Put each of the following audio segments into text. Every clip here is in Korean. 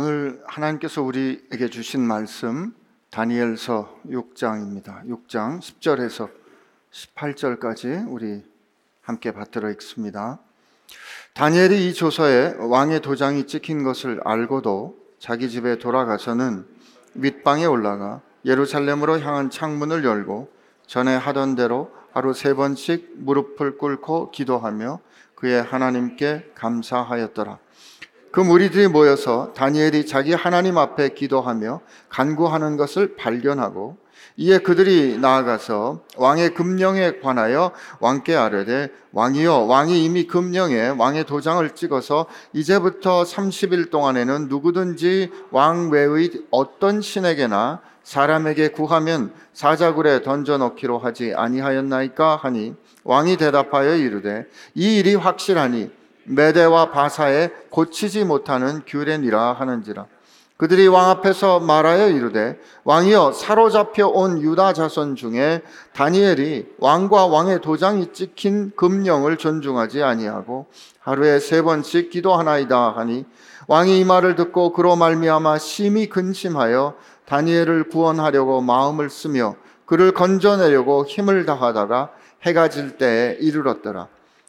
오늘 하나님께서 우리에게 주신 말씀 다니엘서 6장입니다. 6장 10절에서 18절까지 우리 함께 받들어 읽습니다. 다니엘이 이 조서에 왕의 도장이 찍힌 것을 알고도 자기 집에 돌아가서는 윗방에 올라가 예루살렘으로 향한 창문을 열고 전에 하던 대로 하루 세 번씩 무릎을 꿇고 기도하며 그의 하나님께 감사하였더라. 그 무리들이 모여서 다니엘이 자기 하나님 앞에 기도하며 간구하는 것을 발견하고 이에 그들이 나아가서 왕의 금령에 관하여 왕께 아뢰되 왕이여 왕이 이미 금령에 왕의 도장을 찍어서 이제부터 30일 동안에는 누구든지 왕 외의 어떤 신에게나 사람에게 구하면 사자굴에 던져 넣기로 하지 아니하였나이까 하니 왕이 대답하여 이르되 이 일이 확실하니 메대와 바사에 고치지 못하는 규례니라 하는지라 그들이 왕 앞에서 말하여 이르되 왕이여 사로잡혀 온 유다 자손 중에 다니엘이 왕과 왕의 도장이 찍힌 금령을 존중하지 아니하고 하루에 세 번씩 기도하나이다 하니 왕이 이 말을 듣고 그로 말미암아 심히 근심하여 다니엘을 구원하려고 마음을 쓰며 그를 건져내려고 힘을 다하다가 해가 질 때에 이르렀더라.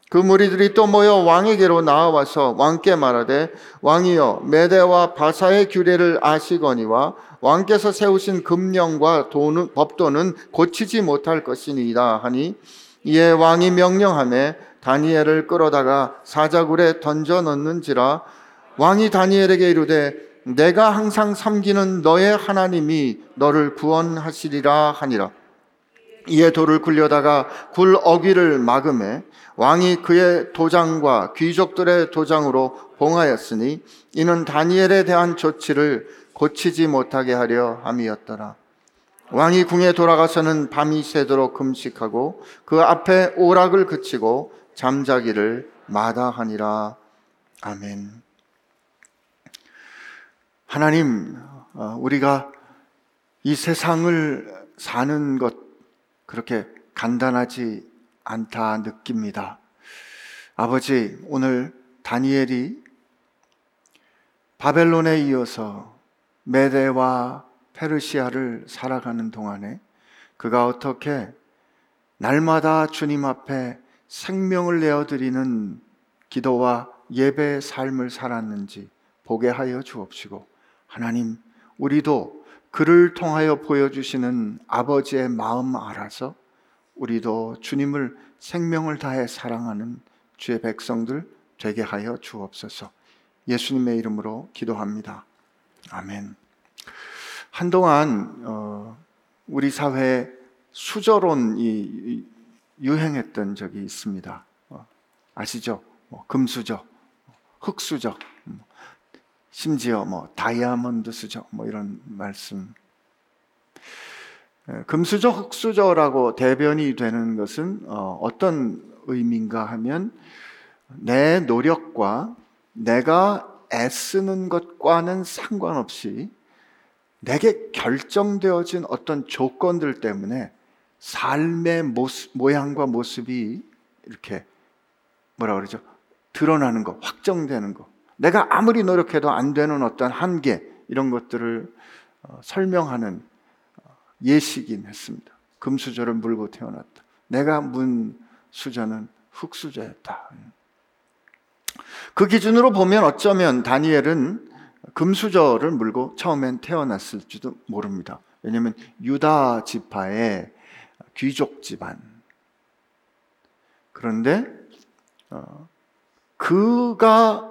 그 무리들이 또 모여 왕에게로 나와서 왕께 말하되 왕이여 메대와 바사의 규례를 아시거니와 왕께서 세우신 금령과 도는, 법도는 고치지 못할 것이니이다 하니 이에 왕이 명령함에 다니엘을 끌어다가 사자굴에 던져 넣는지라 왕이 다니엘에게 이르되 내가 항상 섬기는 너의 하나님이 너를 구원하시리라 하니라 이에 돌을 굴려다가 굴 어귀를 막음에 왕이 그의 도장과 귀족들의 도장으로 봉하였으니 이는 다니엘에 대한 조치를 고치지 못하게 하려 함이었더라. 왕이 궁에 돌아가서는 밤이 새도록 금식하고 그 앞에 오락을 그치고 잠자기를 마다하니라. 아멘. 하나님, 어, 우리가 이 세상을 사는 것 그렇게 간단하지 않다 느낍니다. 아버지, 오늘 다니엘이 바벨론에 이어서 메대와 페르시아를 살아가는 동안에 그가 어떻게 날마다 주님 앞에 생명을 내어드리는 기도와 예배의 삶을 살았는지 보게 하여 주옵시고 하나님 우리도 그를 통하여 보여주시는 아버지의 마음 알아서 우리도 주님을 생명을 다해 사랑하는 주의 백성들 되게 하여 주옵소서. 예수님의 이름으로 기도합니다. 아멘. 한동안 어, 우리 사회에 수저론이 유행했던 적이 있습니다. 어, 아시죠? 뭐 금수저, 흑수저, 뭐 심지어 뭐 다이아몬드 수저, 뭐 이런 말씀 예, 금수저, 흑수저라고 대변이 되는 것은 어, 어떤 의미인가 하면 내 노력과 내가 애쓰는 것과는 상관없이 내게 결정되어진 어떤 조건들 때문에 삶의 모습, 모양과 모습이 이렇게 뭐라 그러죠? 드러나는 거, 확정되는 거. 내가 아무리 노력해도 안 되는 어떤 한계, 이런 것들을 어, 설명하는 예시긴 했습니다. 금수저를 물고 태어났다. 내가 문 수저는 흙수저였다. 그 기준으로 보면 어쩌면 다니엘은 금수저를 물고 처음엔 태어났을지도 모릅니다. 왜냐하면 유다 지파의 귀족 집안. 그런데 어, 그가 어,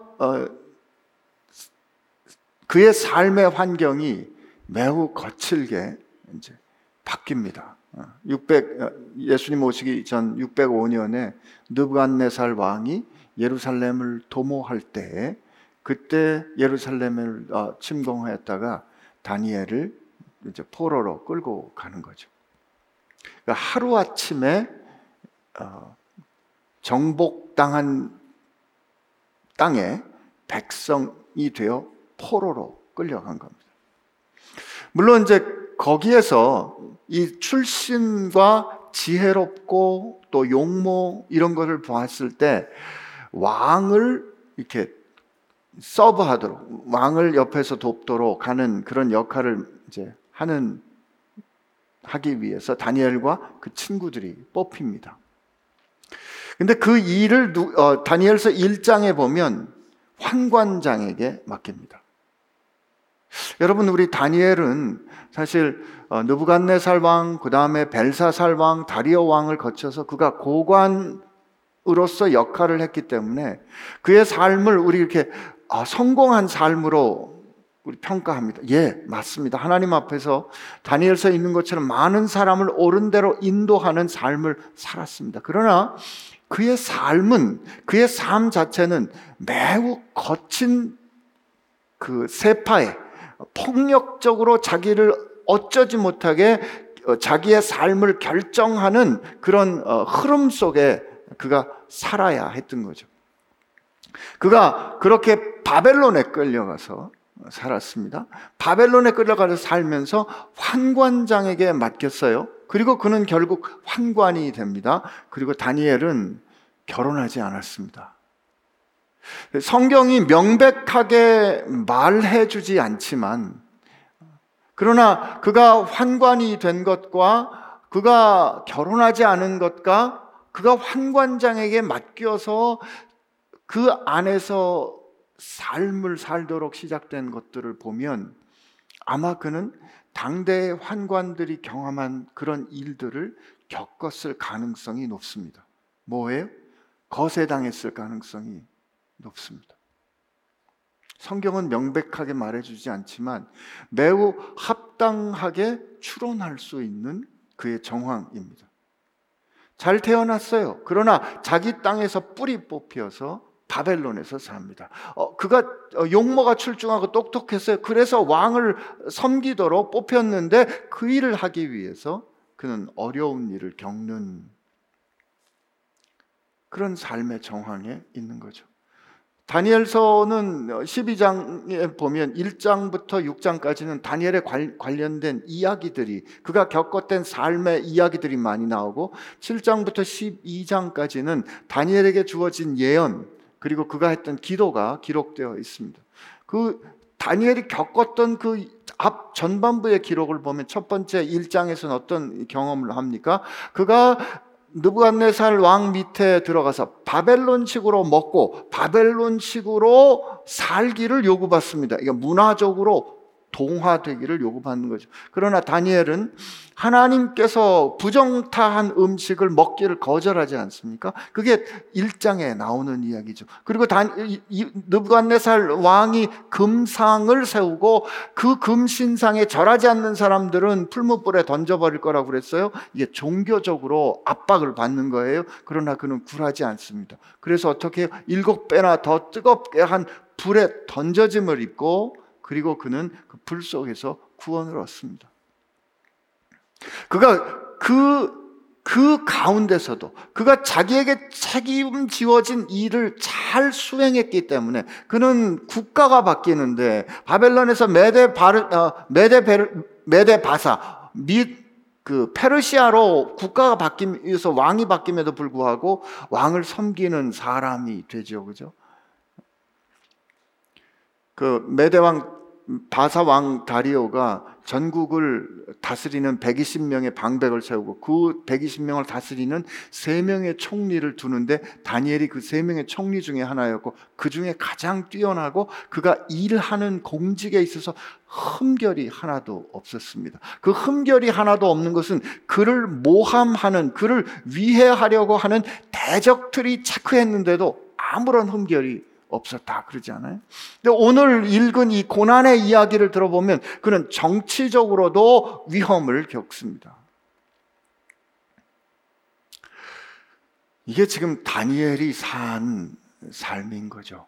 그의 삶의 환경이 매우 거칠게 이제 바뀝니다. 600 어, 어, 예수님 오시기 전 605년에 느부갓네살 왕이 예루살렘을 도모할 때 그때 예루살렘을 어, 침공했다가 다니엘을 이제 포로로 끌고 가는 거죠. 그러니까 하루 아침에 정복당한 땅에 백성이 되어 포로로 끌려간 겁니다. 물론 이제 거기에서 이 출신과 지혜롭고 또 용모 이런 것을 보았을 때 왕을 이렇게 서브하도록 왕을 옆에서 돕도록 하는 그런 역할을 이제 하는 하기 위해서 다니엘과 그 친구들이 뽑힙니다. 근데 그 일을 누, 어, 다니엘서 1장에 보면 환관장에게 맡깁니다. 여러분 우리 다니엘은 사실 어, 느부갓네살 왕, 그 다음에 벨사살 왕, 다리오 왕을 거쳐서 그가 고관으로서 역할을 했기 때문에 그의 삶을 우리 이렇게 아, 성공한 삶으로 우리 평가합니다. 예, 맞습니다. 하나님 앞에서 다니엘서 있는 것처럼 많은 사람을 옳은 대로 인도하는 삶을 살았습니다. 그러나 그의 삶은 그의 삶 자체는 매우 거친 그 세파에 폭력적으로 자기를 어쩌지 못하게 어, 자기의 삶을 결정하는 그런 어, 흐름 속에 그가 살아야 했던 거죠. 그가 그렇게 바벨론에 끌려가서 살았습니다. 바벨론에 끌려가서 살면서 환관장에게 맡겼어요. 그리고 그는 결국 환관이 됩니다. 그리고 다니엘은 결혼하지 않았습니다. 성경이 명백하게 말해 주지 않지만, 그러나 그가 환관이 된 것과 그가 결혼하지 않은 것과 그가 환관장에게 맡겨서 그 안에서 삶을 살도록 시작된 것들을 보면 아마 그는 당대의 환관들이 경험한 그런 일들을 겪었을 가능성이 높습니다. 뭐예요? 거세당했을 가능성이 높습니다. 성경은 명백하게 말해주지 않지만 매우 합당하게 추론할 수 있는 그의 정황입니다. 잘 태어났어요. 그러나 자기 땅에서 뿌리 뽑혀서 바벨론에서 삽니다. 어, 그가 어, 용모가 출중하고 똑똑했어요. 그래서 왕을 섬기도록 뽑혔는데 그 일을 하기 위해서 그는 어려운 일을 겪는 그런 삶의 정황에 있는 거죠. 다니엘서는 12장에 보면 1장부터 6장까지는 다니엘에 관련된 이야기들이 그가 겪었던 삶의 이야기들이 많이 나오고 7장부터 12장까지는 다니엘에게 주어진 예언 그리고 그가 했던 기도가 기록되어 있습니다. 그 다니엘이 겪었던 그 앞 전반부의 기록을 보면 첫 번째 1장에서는 어떤 경험을 합니까? 그가 느부갓네살 왕 밑에 들어가서 바벨론식으로 먹고 바벨론식으로 살기를 요구받습니다. 이게 문화적으로 동화되기를 요구받는 거죠. 그러나 다니엘은 하나님께서 부정타한 음식을 먹기를 거절하지 않습니까? 그게 1장에 나오는 이야기죠. 그리고 느부갓네살 왕이 금상을 세우고 그 금신상에 절하지 않는 사람들은 풀무불에 던져버릴 거라고 그랬어요. 이게 종교적으로 압박을 받는 거예요. 그러나 그는 굴하지 않습니다. 그래서 어떻게 일곱 배나 더 뜨겁게 한 불에 던져짐을 입고 그리고 그는 그 불 속에서 구원을 얻습니다. 그가 그, 그 가운데서도 그가 자기에게 책임지워진 일을 잘 수행했기 때문에 그는 국가가 바뀌는데 바벨론에서 메데 바르, 어, 메데 베르, 메데 바사, 미, 그 페르시아로 국가가 바뀌면서 왕이 바뀜에도 불구하고 왕을 섬기는 사람이 되죠. 그죠? 그 메대왕 바사 왕 다리오가 전국을 다스리는 120명의 방백을 세우고 그 120명을 다스리는 3명의 총리를 두는데 다니엘이 그 3명의 총리 중에 하나였고 그 중에 가장 뛰어나고 그가 일하는 공직에 있어서 흠결이 하나도 없었습니다. 그 흠결이 하나도 없는 것은 그를 모함하는 그를 위해하려고 하는 대적들이 체크했는데도 아무런 흠결이 없었다 그러지 않아요? 근데 오늘 읽은 이 고난의 이야기를 들어보면 그는 정치적으로도 위험을 겪습니다. 이게 지금 다니엘이 산 삶인 거죠.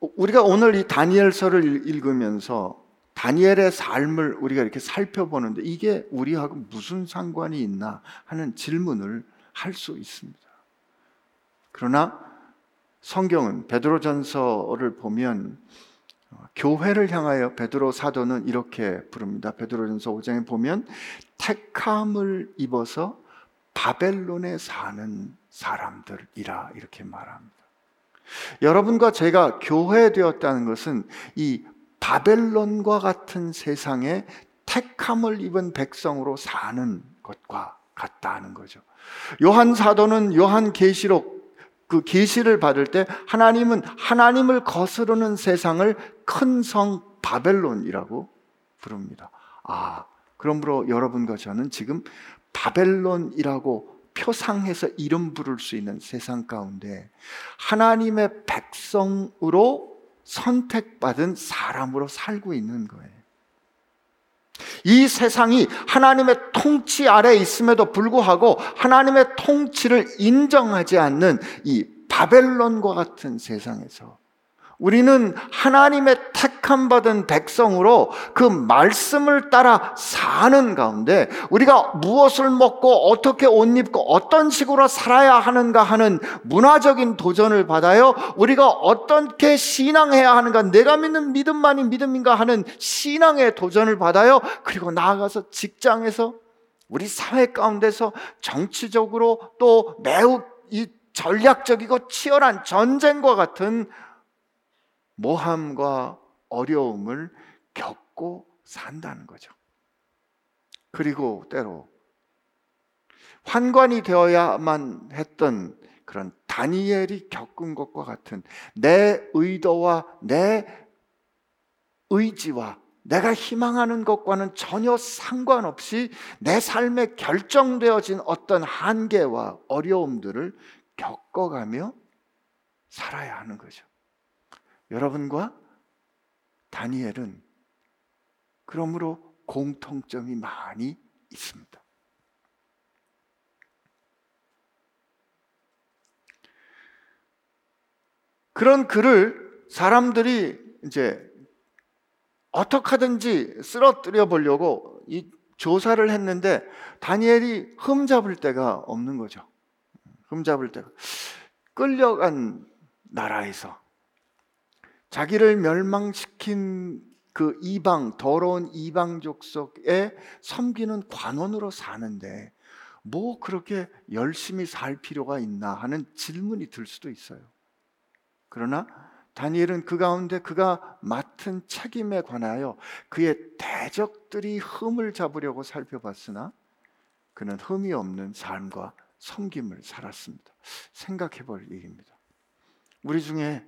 우리가 오늘 이 다니엘서를 읽으면서 다니엘의 삶을 우리가 이렇게 살펴보는데 이게 우리하고 무슨 상관이 있나 하는 질문을 할 수 있습니다. 그러나 성경은 베드로전서를 보면 어, 교회를 향하여 베드로 사도는 이렇게 부릅니다. 베드로전서 5장에 보면 택함을 입어서 바벨론에 사는 사람들이라 이렇게 말합니다. 여러분과 제가 교회되었다는 것은 이 바벨론과 같은 세상에 택함을 입은 백성으로 사는 것과 같다는 거죠. 요한 사도는 요한 계시록 그 계시를 받을 때 하나님은 하나님을 거스르는 세상을 큰 성 바벨론이라고 부릅니다. 아, 그러므로 여러분과 저는 지금 바벨론이라고 표상해서 이름 부를 수 있는 세상 가운데 하나님의 백성으로 선택받은 사람으로 살고 있는 거예요. 이 세상이 하나님의 통치 아래 있음에도 불구하고 하나님의 통치를 인정하지 않는 이 바벨론과 같은 세상에서 우리는 하나님의 택함 받은 백성으로 그 말씀을 따라 사는 가운데 우리가 무엇을 먹고 어떻게 옷 입고 어떤 식으로 살아야 하는가 하는 문화적인 도전을 받아요. 우리가 어떻게 신앙해야 하는가, 내가 믿는 믿음만이 믿음인가 하는 신앙의 도전을 받아요. 그리고 나아가서 직장에서 우리 사회 가운데서 정치적으로 또 매우 이 전략적이고 치열한 전쟁과 같은 모함과 어려움을 겪고 산다는 거죠. 그리고 때로 환관이 되어야만 했던 그런 다니엘이 겪은 것과 같은 내 의도와 내 의지와 내가 희망하는 것과는 전혀 상관없이 내 삶에 결정되어진 어떤 한계와 어려움들을 겪어가며 살아야 하는 거죠. 여러분과 다니엘은 그러므로 공통점이 많이 있습니다. 그런 글을 사람들이 이제 어떻게 하든지 쓰러뜨려 보려고 이 조사를 했는데 다니엘이 흠잡을 데가 없는 거죠. 흠잡을 데가 끌려간 나라에서 자기를 멸망시킨 그 이방 더러운 이방 족 속에 섬기는 관원으로 사는데 뭐 그렇게 열심히 살 필요가 있나 하는 질문이 들 수도 있어요. 그러나 다니엘은 그 가운데 그가 맡은 책임에 관하여 그의 대적들이 흠을 잡으려고 살펴봤으나 그는 흠이 없는 삶과 섬김을 살았습니다. 생각해 볼 일입니다. 우리 중에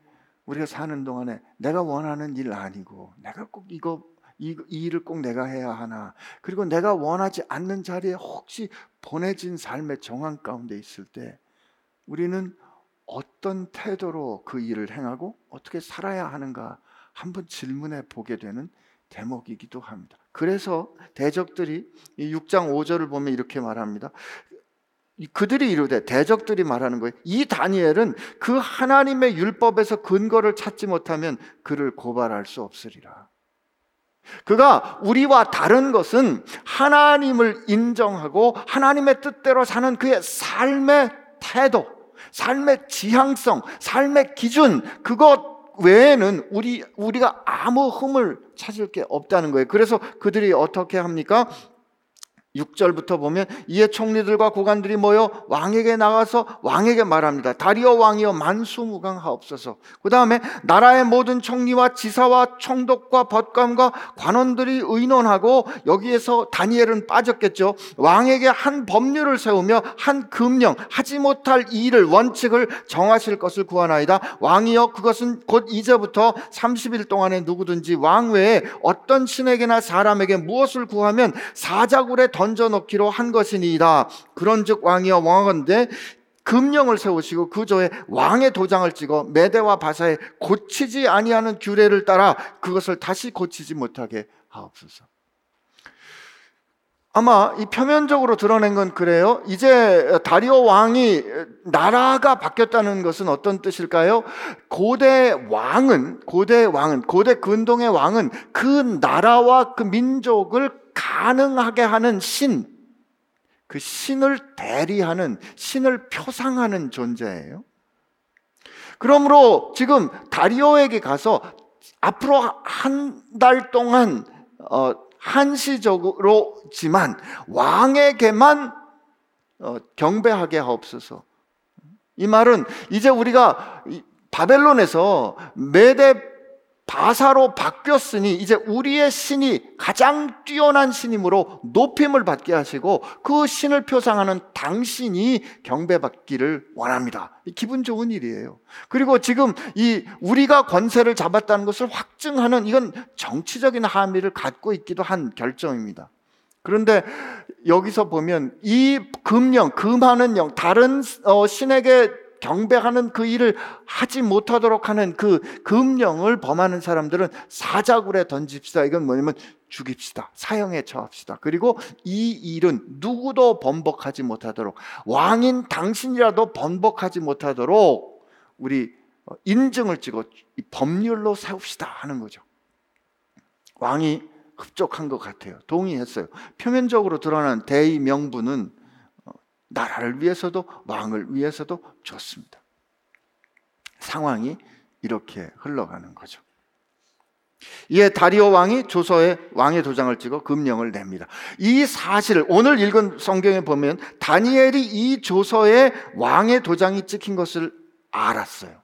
우리가 사는 동안에 내가 원하는 일 아니고 내가 꼭 이거 이, 이 일을 꼭 내가 해야 하나 그리고 내가 원하지 않는 자리에 혹시 보내진 삶의 정황 가운데 있을 때 우리는 어떤 태도로 그 일을 행하고 어떻게 살아야 하는가 한번 질문해 보게 되는 대목이기도 합니다. 그래서 대적들이 6장 5절을 보면 이렇게 말합니다. 그들이 이르되 대적들이 말하는 거예요. 이 다니엘은 그 하나님의 율법에서 근거를 찾지 못하면 그를 고발할 수 없으리라. 그가 우리와 다른 것은 하나님을 인정하고 하나님의 뜻대로 사는 그의 삶의 태도, 삶의 지향성, 삶의 기준, 그것 외에는 우리, 우리가 아무 흠을 찾을 게 없다는 거예요. 그래서 그들이 어떻게 합니까? 6절부터 보면 이에 총리들과 고관들이 모여 왕에게 나가서 왕에게 말합니다. 다리오 왕이여 만수무강하옵소서. 그 다음에 나라의 모든 총리와 지사와 총독과 법관과 관원들이 의논하고 여기에서 다니엘은 빠졌겠죠. 왕에게 한 법률을 세우며 한 금령 하지 못할 일을 원칙을 정하실 것을 구하나이다. 왕이여 그것은 곧 이제부터 30일 동안에 누구든지 왕 외에 어떤 신에게나 사람에게 무엇을 구하면 사자굴에 던져놓기로 한 것이니이다. 그런즉 왕이여 왕하건대 금령을 세우시고 그 조에 왕의 도장을 찍어 메대와 바사에 고치지 아니하는 규례를 따라 그것을 다시 고치지 못하게 하옵소서. 아마 이 표면적으로 드러낸 건 그래요. 이제 다리오 왕이 나라가 바뀌었다는 것은 어떤 뜻일까요? 고대 왕은 고대 왕은 고대 근동의 왕은 그 나라와 그 민족을 가능하게 하는 신, 그 신을 대리하는, 신을 표상하는 존재예요. 그러므로 지금 다리오에게 가서 앞으로 한 달 동안 어, 한시적으로지만 왕에게만 어, 경배하게 하옵소서. 이 말은 이제 우리가 바벨론에서 메데 바사로 바뀌었으니 이제 우리의 신이 가장 뛰어난 신임으로 높임을 받게 하시고 그 신을 표상하는 당신이 경배받기를 원합니다. 기분 좋은 일이에요. 그리고 지금 이 우리가 권세를 잡았다는 것을 확증하는 이건 정치적인 함의를 갖고 있기도 한 결정입니다. 그런데 여기서 보면 이 금령, 금하는 영, 다른 어, 신에게 경배하는 그 일을 하지 못하도록 하는 그 금령을 범하는 사람들은 사자굴에 던집시다. 이건 뭐냐면 죽입시다. 사형에 처합시다. 그리고 이 일은 누구도 번복하지 못하도록 왕인 당신이라도 번복하지 못하도록 우리 인증을 찍어 법률로 세웁시다 하는 거죠. 왕이 흡족한 것 같아요. 동의했어요. 표면적으로 드러난 대의 명분은 나라를 위해서도 왕을 위해서도 좋습니다. 상황이 이렇게 흘러가는 거죠. 이에 다리오 왕이 조서에 왕의 도장을 찍어 금령을 냅니다. 이 사실을 오늘 읽은 성경에 보면 다니엘이 이 조서에 왕의 도장이 찍힌 것을 알았어요.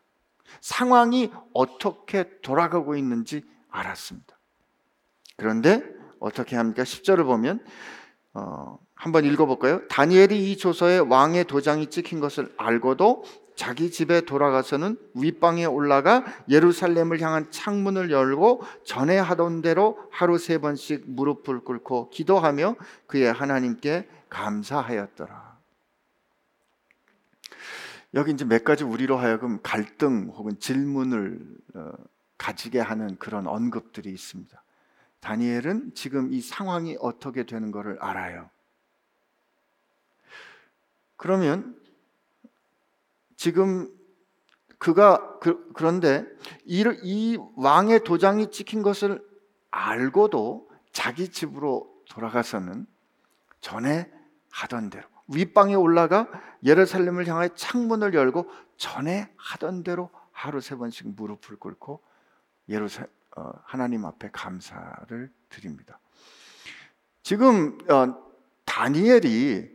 상황이 어떻게 돌아가고 있는지 알았습니다. 그런데 어떻게 합니까? 10절을 보면 어, 한번 읽어볼까요? 다니엘이 이 조서에 왕의 도장이 찍힌 것을 알고도 자기 집에 돌아가서는 윗방에 올라가 예루살렘을 향한 창문을 열고 전에 하던 대로 하루 세 번씩 무릎을 꿇고 기도하며 그의 하나님께 감사하였더라. 여기 이제 몇 가지 우리로 하여금 갈등 혹은 질문을 어, 가지게 하는 그런 언급들이 있습니다. 다니엘은 지금 이 상황이 어떻게 되는 것을 알아요. 그러면 지금 그가 그, 런데 이, 이 왕의 도장이 찍힌 것을 알고도 자기 집으로 돌아가서는 전에 하던 대로 윗방에 올라가 예루살렘을 향해 창문을 열고 전에 하던 대로 하루 세 번씩 무릎을 꿇고 예루살 어, 하나님 앞에 감사를 드립니다. 지금 어, 다니엘이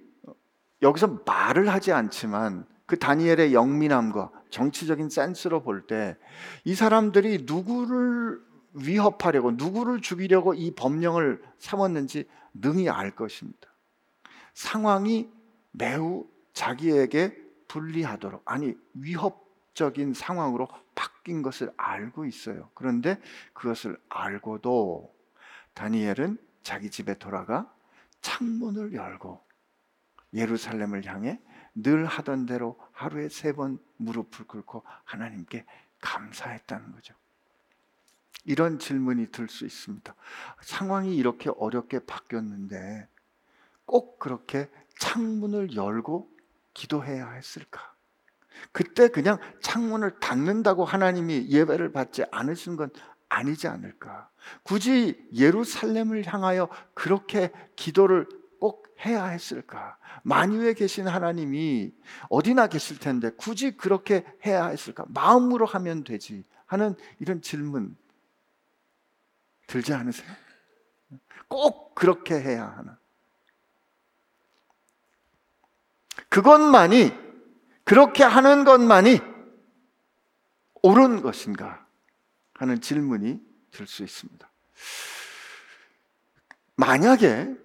여기서 말을 하지 않지만 그 다니엘의 영민함과 정치적인 센스로 볼 때 이 사람들이 누구를 위협하려고 누구를 죽이려고 이 법령을 삼았는지 능히 알 것입니다. 상황이 매우 자기에게 불리하도록 아니 위협적인 상황으로 바뀐 것을 알고 있어요. 그런데 그것을 알고도 다니엘은 자기 집에 돌아가 창문을 열고 예루살렘을 향해 늘 하던 대로 하루에 세 번 무릎을 꿇고 하나님께 감사했다는 거죠. 이런 질문이 들 수 있습니다. 상황이 이렇게 어렵게 바뀌었는데 꼭 그렇게 창문을 열고 기도해야 했을까? 그때 그냥 창문을 닫는다고 하나님이 예배를 받지 않으신 건 아니지 않을까? 굳이 예루살렘을 향하여 그렇게 기도를 꼭 해야 했을까? 만유에 계신 하나님이 어디나 계실 텐데 굳이 그렇게 해야 했을까? 마음으로 하면 되지 하는 이런 질문 들지 않으세요? 꼭 그렇게 해야 하나? 그것만이 그렇게 하는 것만이 옳은 것인가 하는 질문이 들 수 있습니다. 만약에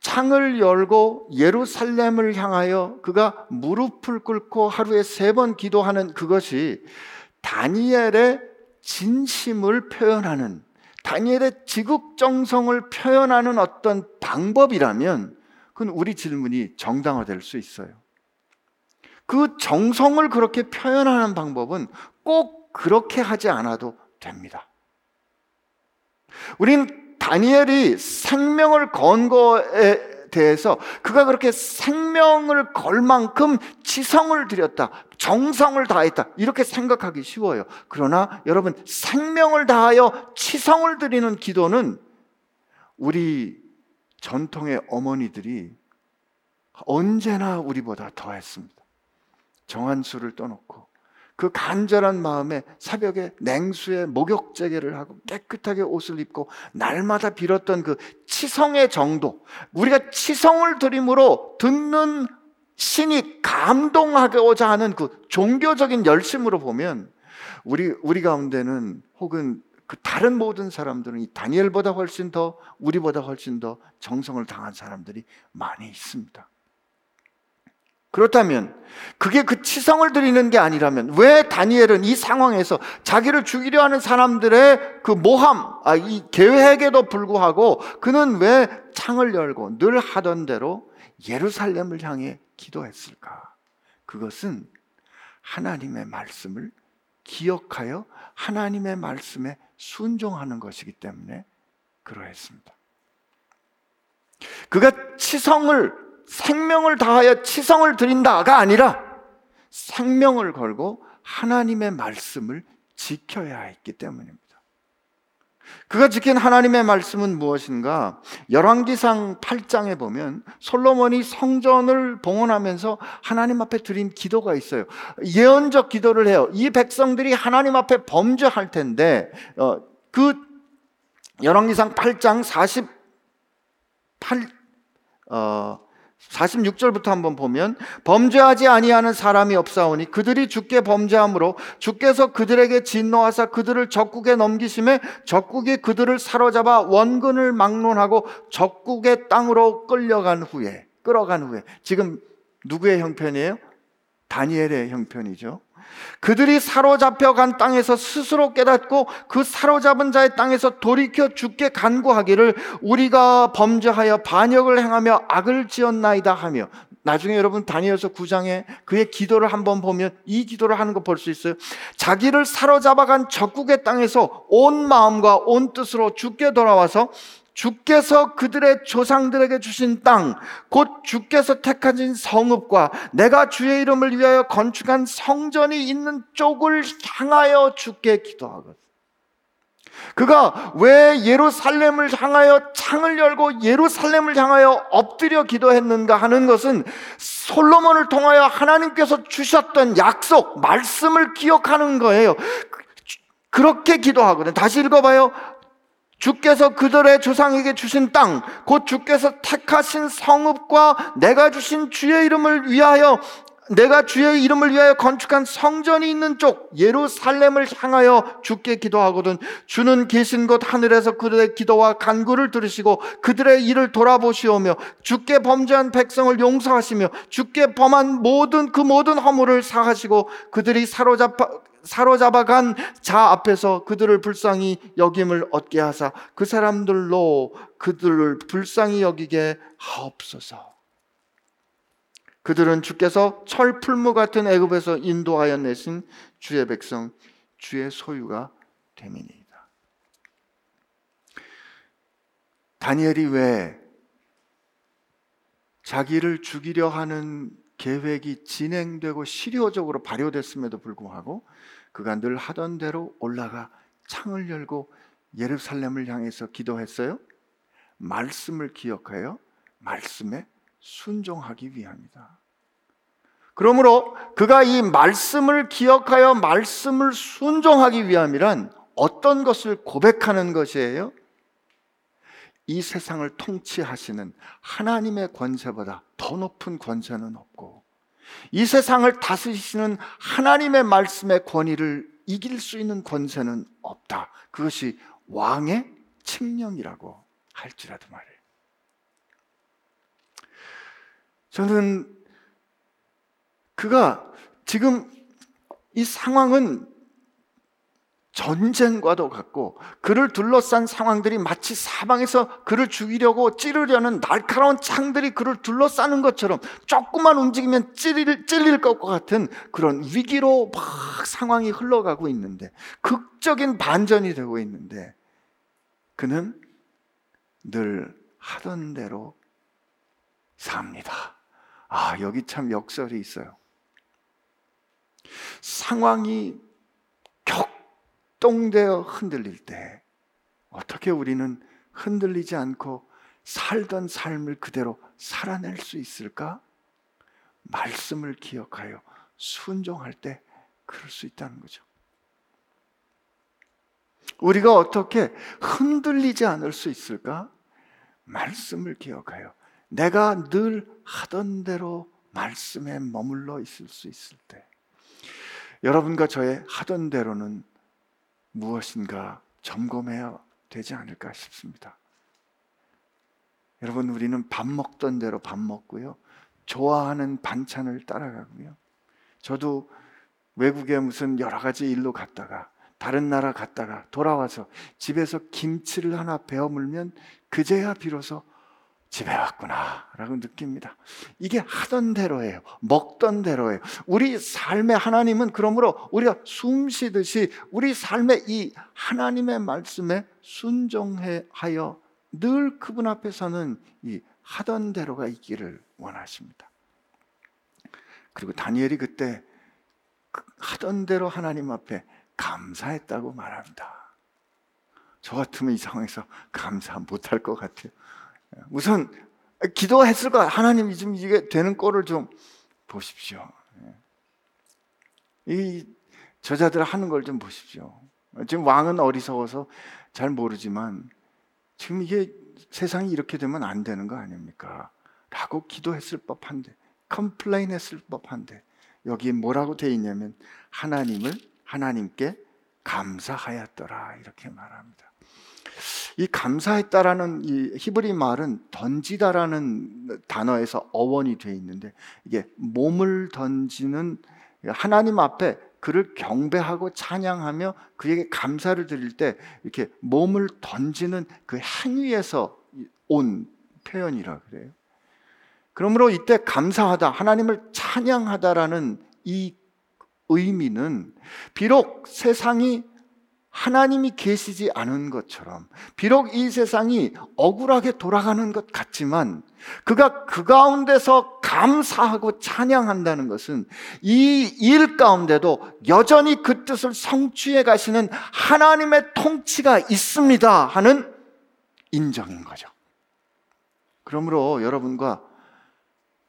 창을 열고 예루살렘을 향하여 그가 무릎을 꿇고 하루에 세 번 기도하는 그것이 다니엘의 진심을 표현하는 다니엘의 지극정성을 표현하는 어떤 방법이라면 그건 우리 질문이 정당화될 수 있어요. 그 정성을 그렇게 표현하는 방법은 꼭 그렇게 하지 않아도 됩니다. 우린 다니엘이 생명을 건 거에 대해서 그가 그렇게 생명을 걸 만큼 지성을 들였다. 정성을 다했다. 이렇게 생각하기 쉬워요. 그러나 여러분, 생명을 다하여 치성을 드리는 기도는 우리 전통의 어머니들이 언제나 우리보다 더 했습니다. 정한 수를 떠놓고 그 간절한 마음에 새벽에 냉수에 목욕제계를 하고 깨끗하게 옷을 입고 날마다 빌었던 그 치성의 정도, 우리가 치성을 드림으로 듣는 신이 감동하고자 하는 그 종교적인 열심으로 보면 우리 우리 가운데는 혹은 그 다른 모든 사람들은 이 다니엘보다 훨씬 더 우리보다 훨씬 더 정성을 당한 사람들이 많이 있습니다. 그렇다면 그게 그 치성을 드리는 게 아니라면 왜 다니엘은 이 상황에서 자기를 죽이려 하는 사람들의 그 모함, 아, 이 계획에도 불구하고 그는 왜 창을 열고 늘 하던 대로 예루살렘을 향해 기도했을까? 그것은 하나님의 말씀을 기억하여 하나님의 말씀에 순종하는 것이기 때문에 그러했습니다. 그가 치성을 생명을 다하여 치성을 드린다가 아니라 생명을 걸고 하나님의 말씀을 지켜야 했기 때문입니다. 그가 지킨 하나님의 말씀은 무엇인가? 열왕기상 8장에 보면 솔로몬이 성전을 봉헌하면서 하나님 앞에 드린 기도가 있어요. 예언적 기도를 해요. 이 백성들이 하나님 앞에 범죄할 텐데 어, 그 열왕기상 8장 48 어, 46절부터 한번 보면 범죄하지 아니하는 사람이 없사오니 그들이 주께 범죄함으로 주께서 그들에게 진노하사 그들을 적국에 넘기심에 적국이 그들을 사로잡아 원근을 막론하고 적국의 땅으로 끌려간 후에 끌어간 후에 지금 누구의 형편이에요? 다니엘의 형편이죠. 그들이 사로잡혀 간 땅에서 스스로 깨닫고 그 사로잡은 자의 땅에서 돌이켜 죽게 간구하기를 우리가 범죄하여 반역을 행하며 악을 지었나이다 하며 나중에 여러분 다니엘서 9장에 그의 기도를 한번 보면 이 기도를 하는 거 볼 수 있어요. 자기를 사로잡아 간 적국의 땅에서 온 마음과 온 뜻으로 죽게 돌아와서 주께서 그들의 조상들에게 주신 땅, 곧 주께서 택하신 성읍과 내가 주의 이름을 위하여 건축한 성전이 있는 쪽을 향하여 주께 기도하거든. 그가 왜 예루살렘을 향하여 창을 열고 예루살렘을 향하여 엎드려 기도했는가 하는 것은 솔로몬을 통하여 하나님께서 주셨던 약속, 말씀을 기억하는 거예요. 그렇게 기도하거든. 다시 읽어봐요. 주께서 그들의 조상에게 주신 땅, 곧 주께서 택하신 성읍과 내가 주신 주의 이름을 위하여 내가 주의 이름을 위하여 건축한 성전이 있는 쪽 예루살렘을 향하여 주께 기도하거든. 주는 계신 곳 하늘에서 그들의 기도와 간구를 들으시고 그들의 일을 돌아보시오며 주께 범죄한 백성을 용서하시며 주께 범한 모든 그 모든 허물을 사하시고 그들이 사로잡아 사로잡아 간 자 앞에서 그들을 불쌍히 여김을 얻게 하사 그 사람들로 그들을 불쌍히 여기게 하옵소서. 그들은 주께서 철 풀무 같은 애굽에서 인도하여 내신 주의 백성 주의 소유가 됨이니이다. 다니엘이 왜 자기를 죽이려 하는 계획이 진행되고 실효적으로 발효됐음에도 불구하고 그가 늘 하던 대로 올라가 창을 열고 예루살렘을 향해서 기도했어요. 말씀을 기억하여 말씀에 순종하기 위함이다. 그러므로 그가 이 말씀을 기억하여 말씀을 순종하기 위함이란 어떤 것을 고백하는 것이에요? 이 세상을 통치하시는 하나님의 권세보다 더 높은 권세는 없고 이 세상을 다스리시는 하나님의 말씀의 권위를 이길 수 있는 권세는 없다. 그것이 왕의 칙령이라고 할지라도 말이에요. 저는 그가 지금 이 상황은 전쟁과도 같고 그를 둘러싼 상황들이 마치 사방에서 그를 죽이려고 찌르려는 날카로운 창들이 그를 둘러싸는 것처럼 조금만 움직이면 찔릴, 찔릴 것 같은 그런 위기로 막 상황이 흘러가고 있는데 극적인 반전이 되고 있는데 그는 늘 하던 대로 삽니다. 아, 여기 참 역설이 있어요. 상황이 격 똥되어 흔들릴 때 어떻게 우리는 흔들리지 않고 살던 삶을 그대로 살아낼 수 있을까? 말씀을 기억하여 순종할 때 그럴 수 있다는 거죠. 우리가 어떻게 흔들리지 않을 수 있을까? 말씀을 기억하여 내가 늘 하던 대로 말씀에 머물러 있을 수 있을 때 여러분과 저의 하던 대로는 무엇인가 점검해야 되지 않을까 싶습니다. 여러분 우리는 밥 먹던 대로 밥 먹고요. 좋아하는 반찬을 따라가고요. 저도 외국에 무슨 여러 가지 일로 갔다가 다른 나라 갔다가 돌아와서 집에서 김치를 하나 베어 물면 그제야 비로소 집에 왔구나 라고 느낍니다. 이게 하던 대로예요. 먹던 대로예요. 우리 삶의 하나님은 그러므로 우리가 숨 쉬듯이 우리 삶의 이 하나님의 말씀에 순종하여 늘 그분 앞에서는 이 하던 대로가 있기를 원하십니다. 그리고 다니엘이 그때 그 하던 대로 하나님 앞에 감사했다고 말합니다. 저 같으면 이 상황에서 감사 못할 것 같아요. 우선 기도했을 거 하나님 좀 이게 되는 꼴을 좀 보십시오. 이 저자들 하는 걸 좀 보십시오. 지금 왕은 어리석어서 잘 모르지만 지금 이게 세상이 이렇게 되면 안 되는 거 아닙니까? 라고 기도했을 법한데, complain 했을 법한데, 여기 뭐라고 돼 있냐면, 하나님을, 하나님께 감사하였더라. 이렇게 말합니다. 이 감사했다라는 이 히브리 말은 던지다라는 단어에서 어원이 되어 있는데, 이게 몸을 던지는 하나님 앞에 그를 경배하고 찬양하며 그에게 감사를 드릴 때 이렇게 몸을 던지는 그 행위에서 온 표현이라 그래요. 그러므로 이때 감사하다, 하나님을 찬양하다라는 이 의미는 비록 세상이 하나님이 계시지 않은 것처럼 비록 이 세상이 억울하게 돌아가는 것 같지만 그가 그 가운데서 감사하고 찬양한다는 것은 이 일 가운데도 여전히 그 뜻을 성취해 가시는 하나님의 통치가 있습니다 하는 인정인 거죠. 그러므로 여러분과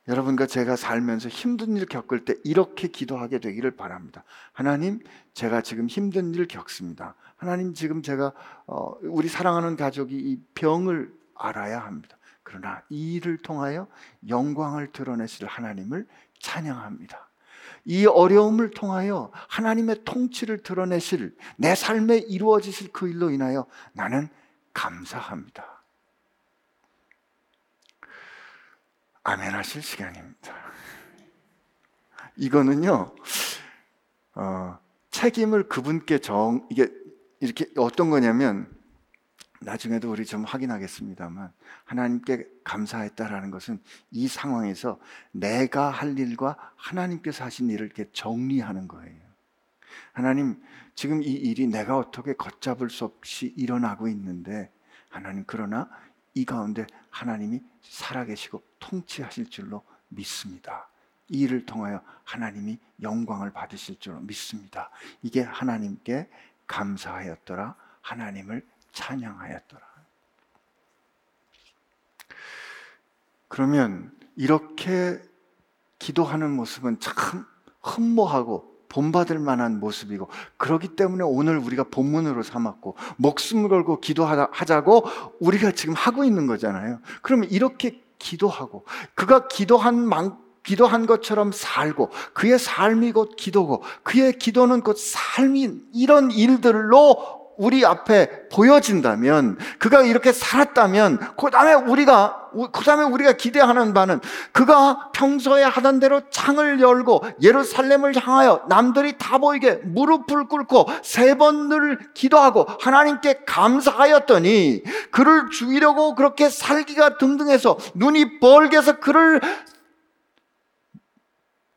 여러분과 제가 살면서 힘든 일 겪을 때 이렇게 기도하게 되기를 바랍니다. 하나님, 제가 지금 힘든 일 겪습니다. 하나님, 지금 제가 어, 우리 사랑하는 가족이 이 병을 알아야 합니다. 그러나 이 일을 통하여 영광을 드러내실 하나님을 찬양합니다. 이 어려움을 통하여 하나님의 통치를 드러내실 내 삶에 이루어지실 그 일로 인하여 나는 감사합니다. 아멘 하실 시간입니다. 이거는요, 어, 책임을 그분께 정, 이게 이렇게 어떤 거냐면, 나중에도 우리 좀 확인하겠습니다만, 하나님께 감사했다라는 것은 이 상황에서 내가 할 일과 하나님께서 하신 일을 이렇게 정리하는 거예요. 하나님, 지금 이 일이 내가 어떻게 걷잡을 수 없이 일어나고 있는데, 하나님, 그러나 이 가운데 하나님이 살아계시고 통치하실 줄로 믿습니다. 이 일을 통하여 하나님이 영광을 받으실 줄로 믿습니다. 이게 하나님께 감사하였더라. 하나님을 찬양하였더라. 그러면 이렇게 기도하는 모습은 참 흠모하고 본받을 만한 모습이고 그러기 때문에 오늘 우리가 본문으로 삼았고 목숨을 걸고 기도하자고 우리가 지금 하고 있는 거잖아요. 그러면 이렇게 기도하고 그가 기도한 만 기도한 것처럼 살고 그의 삶이 곧 기도고 그의 기도는 곧 삶인 이런 일들로 우리 앞에 보여진다면 그가 이렇게 살았다면 그 다음에 우리가 그 다음에 우리가 기대하는 바는 그가 평소에 하던 대로 창을 열고 예루살렘을 향하여 남들이 다 보이게 무릎을 꿇고 세 번을 기도하고 하나님께 감사하였더니 그를 죽이려고 그렇게 살기가 등등해서 눈이 벌게서 그를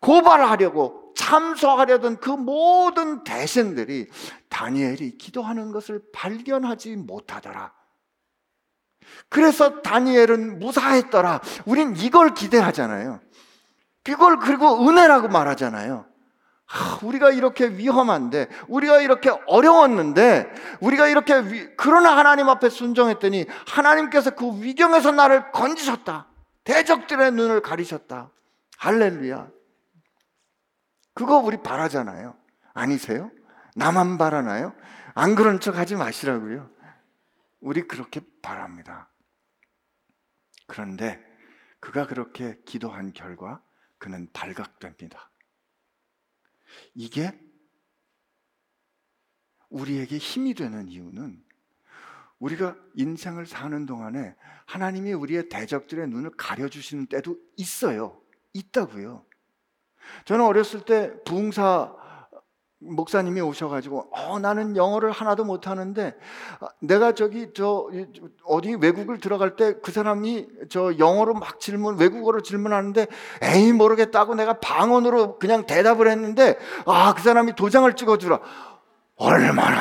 고발하려고 참소하려던 그 모든 대신들이 다니엘이 기도하는 것을 발견하지 못하더라. 그래서 다니엘은 무사했더라. 우린 이걸 기대하잖아요. 그걸 그리고 은혜라고 말하잖아요. 아, 우리가 이렇게 위험한데, 우리가 이렇게 어려웠는데, 우리가 이렇게 위, 그러나 하나님 앞에 순종했더니 하나님께서 그 위경에서 나를 건지셨다. 대적들의 눈을 가리셨다. 할렐루야. 그거 우리 바라잖아요. 아니세요? 나만 바라나요? 안 그런 척 하지 마시라고요. 우리 그렇게 바랍니다. 그런데 그가 그렇게 기도한 결과 그는 발각됩니다. 이게 우리에게 힘이 되는 이유는 우리가 인생을 사는 동안에 하나님이 우리의 대적들의 눈을 가려주시는 때도 있어요. 있다고요. 저는 어렸을 때 부흥사 목사님이 오셔가지고 어 나는 영어를 하나도 못하는데 아, 내가 저기 저 어디 외국을 들어갈 때 그 사람이 저 영어로 막 질문 외국어로 질문하는데 에이 모르겠다고 내가 방언으로 그냥 대답을 했는데 아 그 사람이 도장을 찍어주라 얼마나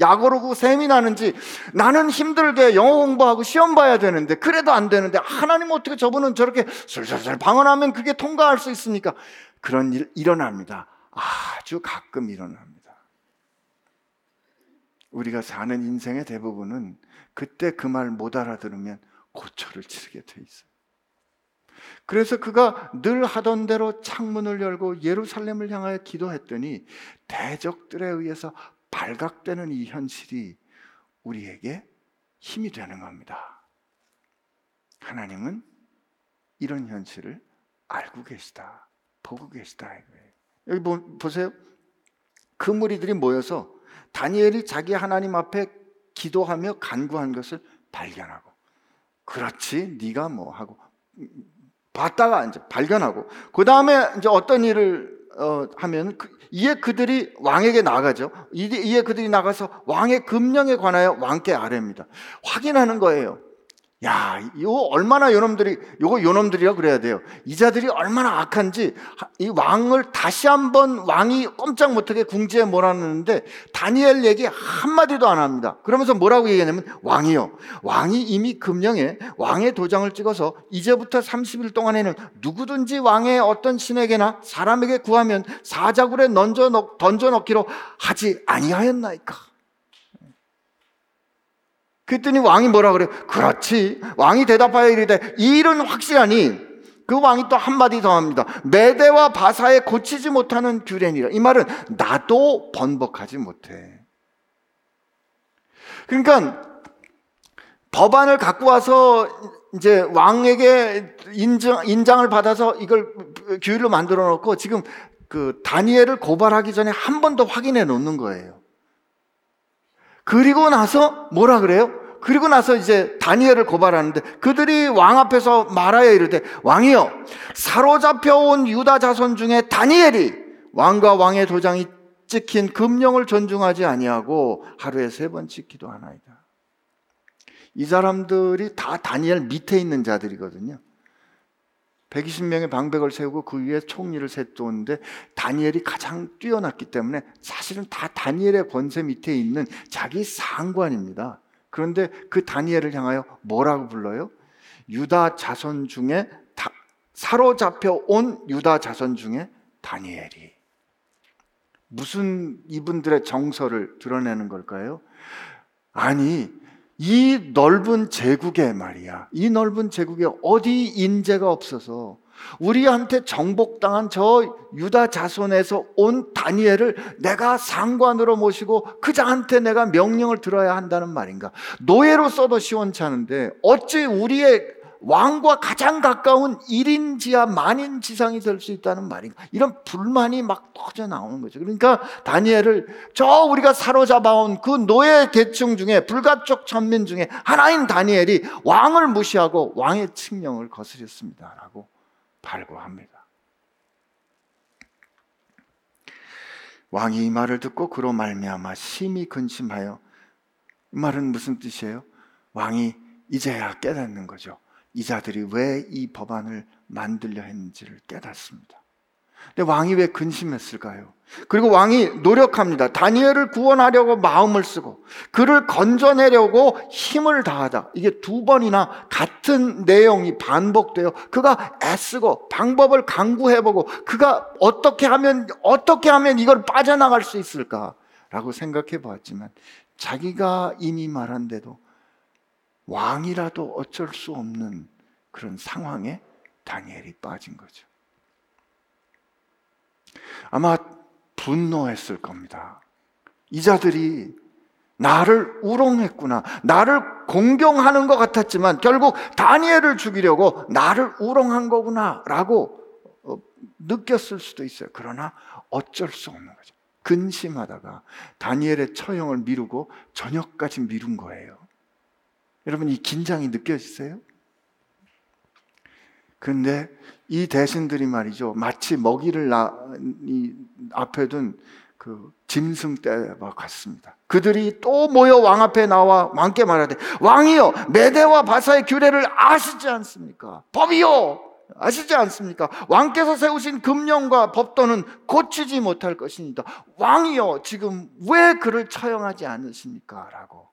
약오르고 샘이 나는지 나는 힘들게 영어 공부하고 시험 봐야 되는데 그래도 안 되는데 하나님 어떻게 저분은 저렇게 술술술 방언하면 그게 통과할 수 있습니까? 그런 일 일어납니다. 아주 가끔 일어납니다. 우리가 사는 인생의 대부분은 그때 그 말 못 알아들으면 고초를 치르게 돼 있어요. 그래서 그가 늘 하던 대로 창문을 열고 예루살렘을 향하여 기도했더니 대적들에 의해서 발각되는 이 현실이 우리에게 힘이 되는 겁니다. 하나님은 이런 현실을 알고 계시다, 보고 계시다 이거예요. 여기 보 세요. 그 무리들이 모여서 다니엘이 자기 하나님 앞에 기도하며 간구한 것을 발견하고 그렇지 네가 뭐 하고 봤다가 이제 발견하고 그 다음에 이제 어떤 일을 어, 하면 그, 이에 그들이 왕에게 나가죠. 이에 그들이 나가서 왕의 금령에 관하여 왕께 아뢰입니다. 확인하는 거예요. 야, 이거 얼마나 요놈들이, 요거 요놈들이라 그래야 돼요. 이 자들이 얼마나 악한지, 이 왕을 다시 한번 왕이 꼼짝 못하게 궁지에 몰아넣는데, 다니엘 얘기 한마디도 안 합니다. 그러면서 뭐라고 얘기하냐면, 왕이요. 왕이 이미 금령에 왕의 도장을 찍어서 이제부터 30일 동안에는 누구든지 왕의 어떤 신에게나 사람에게 구하면 사자굴에 던져, 넣기로 하지 아니하였나이까. 그랬더니 왕이 뭐라 그래요? 그렇지. 왕이 대답하여 이르되 이 일은 확실하니 그 왕이 또 한마디 더 합니다. 메대와 바사에 고치지 못하는 규례니라. 이 말은 나도 번복하지 못해. 그러니까 법안을 갖고 와서 이제 왕에게 인정, 인장을 받아서 이걸 규율로 만들어 놓고 지금 그 다니엘을 고발하기 전에 한 번 더 확인해 놓는 거예요. 그리고 나서 뭐라 그래요? 그리고 나서 이제 다니엘을 고발하는데 그들이 왕 앞에서 말하여 이르되 왕이여 사로잡혀 온 유다 자손 중에 다니엘이 왕과 왕의 도장이 찍힌 금령을 존중하지 아니하고 하루에 세번 찍기도 하나이다. 이 사람들이 다 다니엘 밑에 있는 자들이거든요. 120명의 방백을 세우고 그 위에 총리를 세우는데 다니엘이 가장 뛰어났기 때문에 사실은 다 다니엘의 권세 밑에 있는 자기 상관입니다. 그런데 그 다니엘을 향하여 뭐라고 불러요? 유다 자손 중에 다, 사로잡혀 온 유다 자손 중에 다니엘이 무슨 이분들의 정서를 드러내는 걸까요? 아니 이 넓은 제국에 말이야. 이 넓은 제국에 어디 인재가 없어서 우리한테 정복당한 저 유다 자손에서 온 다니엘을 내가 상관으로 모시고 그자한테 내가 명령을 들어야 한다는 말인가? 노예로 써도 시원찮은데 어찌 우리의 왕과 가장 가까운 1인 지하 만인 지상이 될 수 있다는 말인가? 이런 불만이 막 터져 나오는 거죠. 그러니까 다니엘을 저 우리가 사로잡아온 그 노예 계층 중에 불가촉 천민 중에 하나인 다니엘이 왕을 무시하고 왕의 칙령을 거스렸습니다 라고 발고합니다. 왕이 이 말을 듣고 그로 말미암아 심히 근심하여 이 말은 무슨 뜻이에요? 왕이 이제야 깨닫는 거죠. 이 자들이 왜 이 법안을 만들려 했는지를 깨닫습니다. 근데 왕이 왜 근심했을까요? 그리고 왕이 노력합니다. 다니엘을 구원하려고 마음을 쓰고 그를 건져내려고 힘을 다하다. 이게 두 번이나 같은 내용이 반복되어 그가 애쓰고 방법을 강구해보고 그가 어떻게 하면 어떻게 하면 이걸 빠져나갈 수 있을까라고 생각해 보았지만 자기가 이미 말한 대로 왕이라도 어쩔 수 없는 그런 상황에 다니엘이 빠진 거죠. 아마 분노했을 겁니다. 이 자들이 나를 우롱했구나. 나를 공경하는 것 같았지만 결국 다니엘을 죽이려고 나를 우롱한 거구나. 라고 어, 느꼈을 수도 있어요. 그러나 어쩔 수 없는 거죠. 근심하다가 다니엘의 처형을 미루고 저녁까지 미룬 거예요. 여러분 이 긴장이 느껴지세요? 근데 이 대신들이 말이죠. 마치 먹이를 나, 이 앞에 둔 그 짐승 떼와 같습니다. 그들이 또 모여 왕 앞에 나와 왕께 말하되 왕이여 메대와 바사의 규례를 아시지 않습니까? 법이요 아시지 않습니까? 왕께서 세우신 금령과 법도는 고치지 못할 것입니다. 왕이여 지금 왜 그를 처형하지 않으십니까? 라고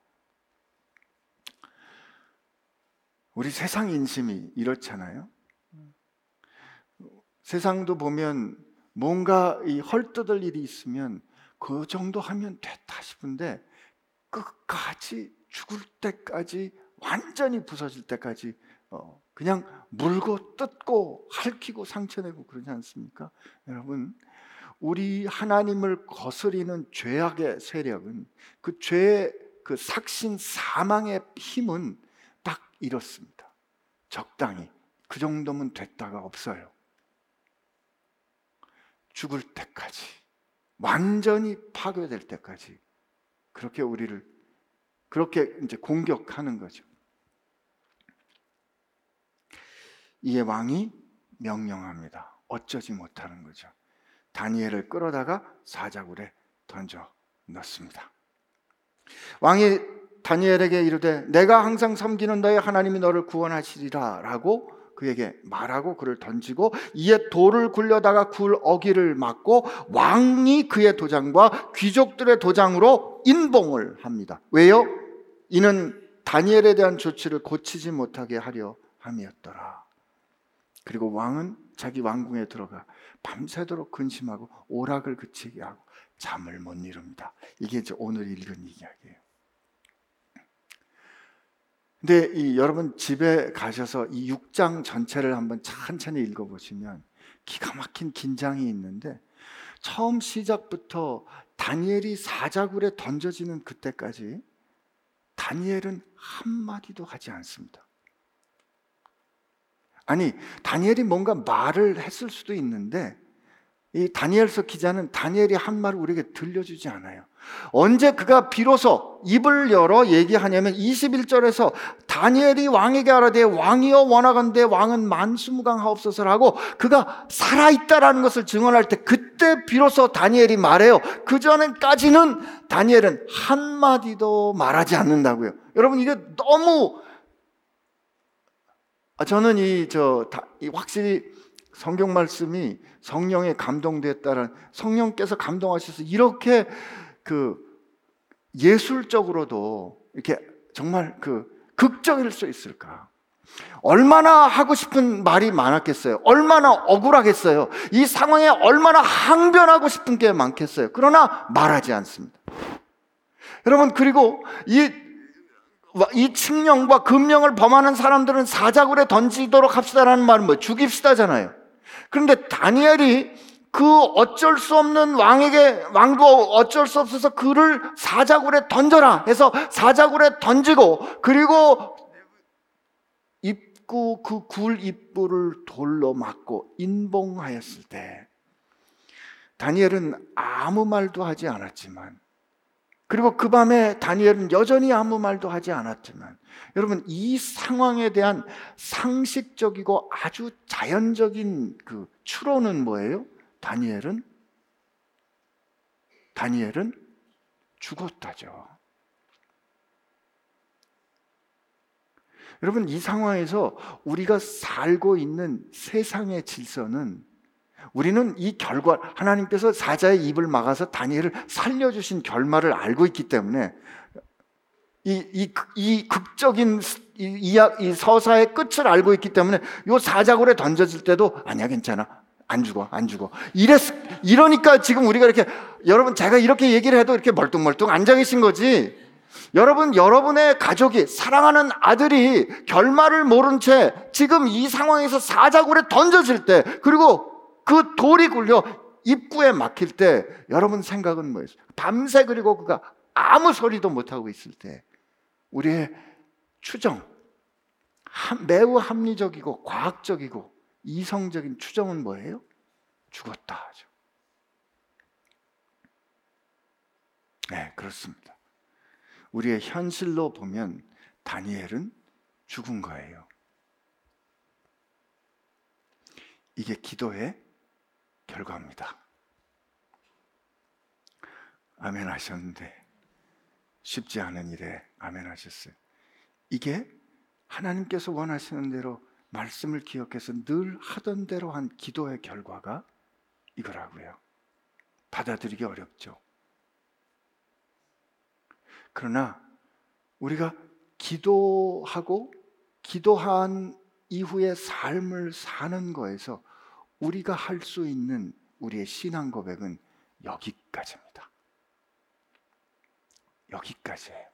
우리 세상 인심이 이렇잖아요. 세상도 보면 뭔가 이 헐뜯을 일이 있으면 그 정도 하면 됐다 싶은데 끝까지 죽을 때까지 완전히 부서질 때까지 어 그냥 물고 뜯고 핥히고 상처내고 그러지 않습니까? 여러분 우리 하나님을 거스리는 죄악의 세력은 그 죄의 그 삭신 사망의 힘은 딱 이렇습니다. 적당히 그 정도면 됐다가 없어요. 죽을 때까지 완전히 파괴될 때까지 그렇게 우리를 그렇게 이제 공격하는 거죠. 이에 왕이 명령합니다. 어쩌지 못하는 거죠. 다니엘을 끌어다가 사자굴에 던져 넣습니다. 왕이 다니엘에게 이르되 내가 항상 섬기는 너의 하나님이 너를 구원하시리라라고 그에게 말하고 그를 던지고 이에 돌을 굴려다가 굴 어기를 맞고 왕이 그의 도장과 귀족들의 도장으로 인봉을 합니다. 왜요? 이는 다니엘에 대한 조치를 고치지 못하게 하려 함이었더라. 그리고 왕은 자기 왕궁에 들어가 밤새도록 근심하고 오락을 그치게 하고 잠을 못 이룹니다. 이게 이제 오늘 읽은 이야기예요. 근데 이 여러분 집에 가셔서 이 6장 전체를 한번 천천히 읽어보시면 기가 막힌 긴장이 있는데 처음 시작부터 다니엘이 사자굴에 던져지는 그때까지 다니엘은 한마디도 하지 않습니다. 아니, 다니엘이 뭔가 말을 했을 수도 있는데 이 다니엘서 기자는 다니엘이 한 말을 우리에게 들려주지 않아요. 언제 그가 비로소 입을 열어 얘기하냐면 21절에서 다니엘이 왕에게 하라되 왕이여 원하건대 왕은 만수무강하옵소서라고 그가 살아있다라는 것을 증언할 때 그때 비로소 다니엘이 말해요. 그 전에까지는 다니엘은 한마디도 말하지 않는다고요. 여러분 이게 너무 아, 저는 이 저 확실히 성경 말씀이 성령에 감동됐다는 성령께서 감동하셔서 이렇게 그 예술적으로도 이렇게 정말 그 극적일 수 있을까? 얼마나 하고 싶은 말이 많았겠어요. 얼마나 억울하겠어요. 이 상황에 얼마나 항변하고 싶은 게 많겠어요. 그러나 말하지 않습니다. 여러분, 그리고 이, 이 칙령과 금령을 범하는 사람들은 사자굴에 던지도록 합시다라는 말은 뭐 죽입시다잖아요. 그런데 다니엘이 그 어쩔 수 없는 왕에게 왕도 어쩔 수 없어서 그를 사자굴에 던져라 해서 사자굴에 던지고 그리고 입구 그 굴 입구를 돌로 막고 인봉하였을 때 다니엘은 아무 말도 하지 않았지만 그리고 그 밤에 다니엘은 여전히 아무 말도 하지 않았지만 여러분 이 상황에 대한 상식적이고 아주 자연적인 그 추론은 뭐예요? 다니엘은 다니엘은 죽었다죠. 여러분 이 상황에서 우리가 살고 있는 세상의 질서는 우리는 이 결과 하나님께서 사자의 입을 막아서 다니엘을 살려주신 결말을 알고 있기 때문에 이, 이, 이 극적인 이, 이, 서사의 끝을 알고 있기 때문에 요 사자굴에 던져질 때도 아니야 괜찮아 안 죽어, 안 죽어. 이랬, 이러니까 지금 우리가 이렇게, 여러분, 제가 이렇게 얘기를 해도 이렇게 멀뚱멀뚱 앉아 계신 거지. 여러분, 여러분의 가족이, 사랑하는 아들이 결말을 모른 채 지금 이 상황에서 사자굴에 던져질 때, 그리고 그 돌이 굴려 입구에 막힐 때, 여러분 생각은 뭐예요? 밤새 그리고 그가 아무 소리도 못하고 있을 때, 우리의 추정, 매우 합리적이고 과학적이고 이성적인 추정은 뭐예요? 죽었다 하죠. 네, 그렇습니다. 우리의 현실로 보면 다니엘은 죽은 거예요. 이게 기도의 결과입니다. 아멘 하셨는데 쉽지 않은 일에 아멘 하셨어요. 이게 하나님께서 원하시는 대로 말씀을 기억해서 늘 하던 대로 한 기도의 결과가 이거라고요. 받아들이기 어렵죠. 그러나 우리가 기도하고 기도한 이후의 삶을 사는 거에서 우리가 할 수 있는 우리의 신앙 고백은 여기까지입니다. 여기까지예요.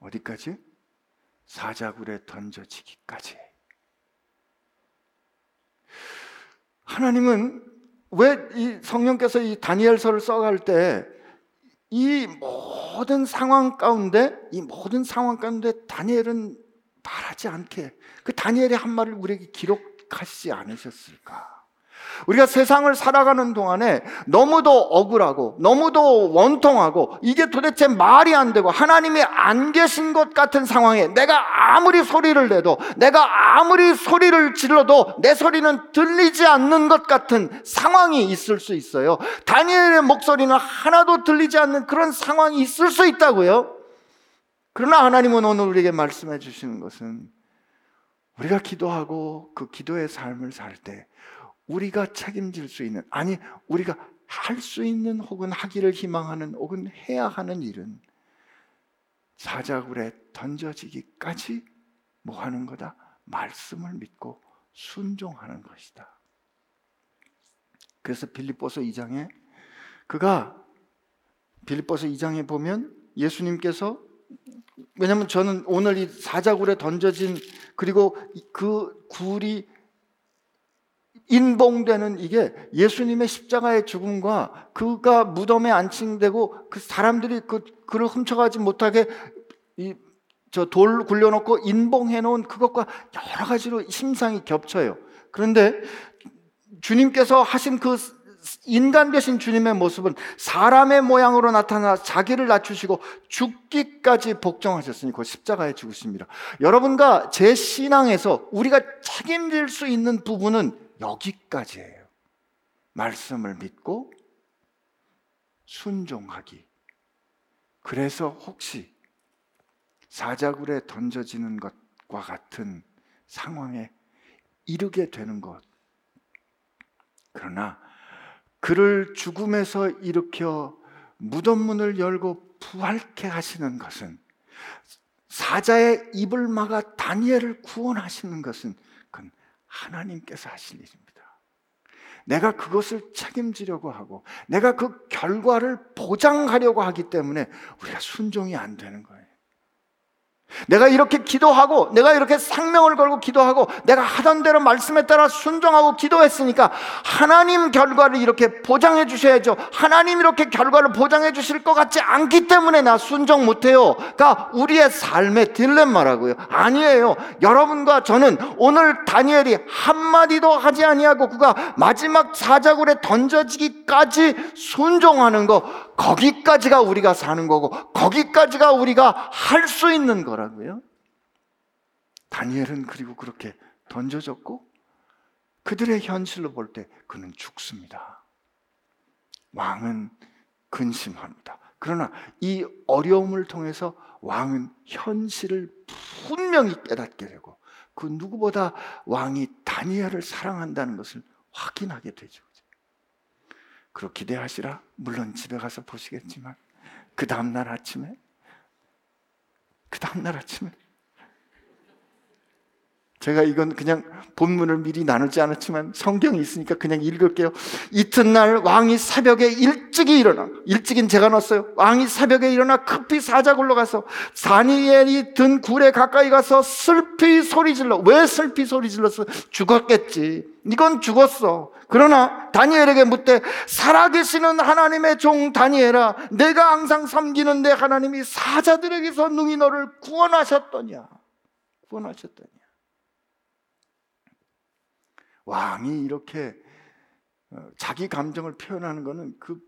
어디까지? 사자굴에 던져지기까지. 하나님은 왜 이 성령께서 이 다니엘서를 써갈 때 이 모든 상황 가운데 이 모든 상황 가운데 다니엘은 말하지 않게 그 다니엘의 한 말을 우리에게 기록하시지 않으셨을까? 우리가 세상을 살아가는 동안에 너무도 억울하고 너무도 원통하고 이게 도대체 말이 안 되고 하나님이 안 계신 것 같은 상황에 내가 아무리 소리를 내도 내가 아무리 소리를 질러도 내 소리는 들리지 않는 것 같은 상황이 있을 수 있어요. 다니엘의 목소리는 하나도 들리지 않는 그런 상황이 있을 수 있다고요. 그러나 하나님은 오늘 우리에게 말씀해 주시는 것은 우리가 기도하고 그 기도의 삶을 살 때 우리가 책임질 수 있는 아니 우리가 할 수 있는 혹은 하기를 희망하는 혹은 해야 하는 일은 사자굴에 던져지기까지 뭐 하는 거다? 말씀을 믿고 순종하는 것이다. 그래서 빌립보서 2장에 그가 빌립보서 2장에 보면 예수님께서 왜냐하면 저는 오늘 이 사자굴에 던져진 그리고 그 굴이 인봉되는 이게 예수님의 십자가의 죽음과 그가 무덤에 안칭되고 그 사람들이 그 그를 훔쳐가지 못하게 이 저 돌 굴려놓고 인봉해 놓은 그것과 여러 가지로 심상이 겹쳐요. 그런데 주님께서 하신 그 인간 되신 주님의 모습은 사람의 모양으로 나타나 자기를 낮추시고 죽기까지 복종하셨으니 그 십자가에 죽으십니다. 여러분과 제 신앙에서 우리가 책임질 수 있는 부분은 여기까지예요. 말씀을 믿고 순종하기. 그래서 혹시 사자굴에 던져지는 것과 같은 상황에 이르게 되는 것. 그러나 그를 죽음에서 일으켜 무덤 문을 열고 부활케 하시는 것은 사자의 입을 막아 다니엘을 구원하시는 것은 하나님께서 하실 일입니다. 내가 그것을 책임지려고 하고 내가 그 결과를 보장하려고 하기 때문에 우리가 순종이 안 되는 거예요. 내가 이렇게 기도하고 내가 이렇게 상명을 걸고 기도하고 내가 하던 대로 말씀에 따라 순종하고 기도했으니까 하나님 결과를 이렇게 보장해 주셔야죠. 하나님 이렇게 결과를 보장해 주실 것 같지 않기 때문에 나 순종 못 해요. 그러니까 우리의 삶의 딜레마라고요. 아니에요. 여러분과 저는 오늘 다니엘이 한마디도 하지 아니하고 그가 마지막 사자굴에 던져지기까지 순종하는 거 거기까지가 우리가 사는 거고 거기까지가 우리가 할 수 있는 거라고요. 다니엘은 그리고 그렇게 던져졌고 그들의 현실로 볼 때 그는 죽습니다. 왕은 근심합니다. 그러나 이 어려움을 통해서 왕은 현실을 분명히 깨닫게 되고 그 누구보다 왕이 다니엘을 사랑한다는 것을 확인하게 되죠. 그리고 기대하시라. 물론 집에 가서 보시겠지만 그 다음 날 아침에 그 다음 날 아침에 제가 이건 그냥 본문을 미리 나누지 않았지만 성경이 있으니까 그냥 읽을게요. 이튿날 왕이 새벽에 일찍이 일어나, 일찍인 제가 넣었어요. 왕이 새벽에 일어나 급히 사자굴로 가서 다니엘이 든 굴에 가까이 가서 슬피 소리 질러. 왜 슬피 소리 질렀어? 죽었겠지. 이건 죽었어. 그러나 다니엘에게 묻되 살아계시는 하나님의 종 다니엘아 내가 항상 섬기는데 하나님이 사자들에게서 능히 너를 구원하셨더냐 구원하셨더냐 왕이 이렇게 어, 자기 감정을 표현하는 것은 그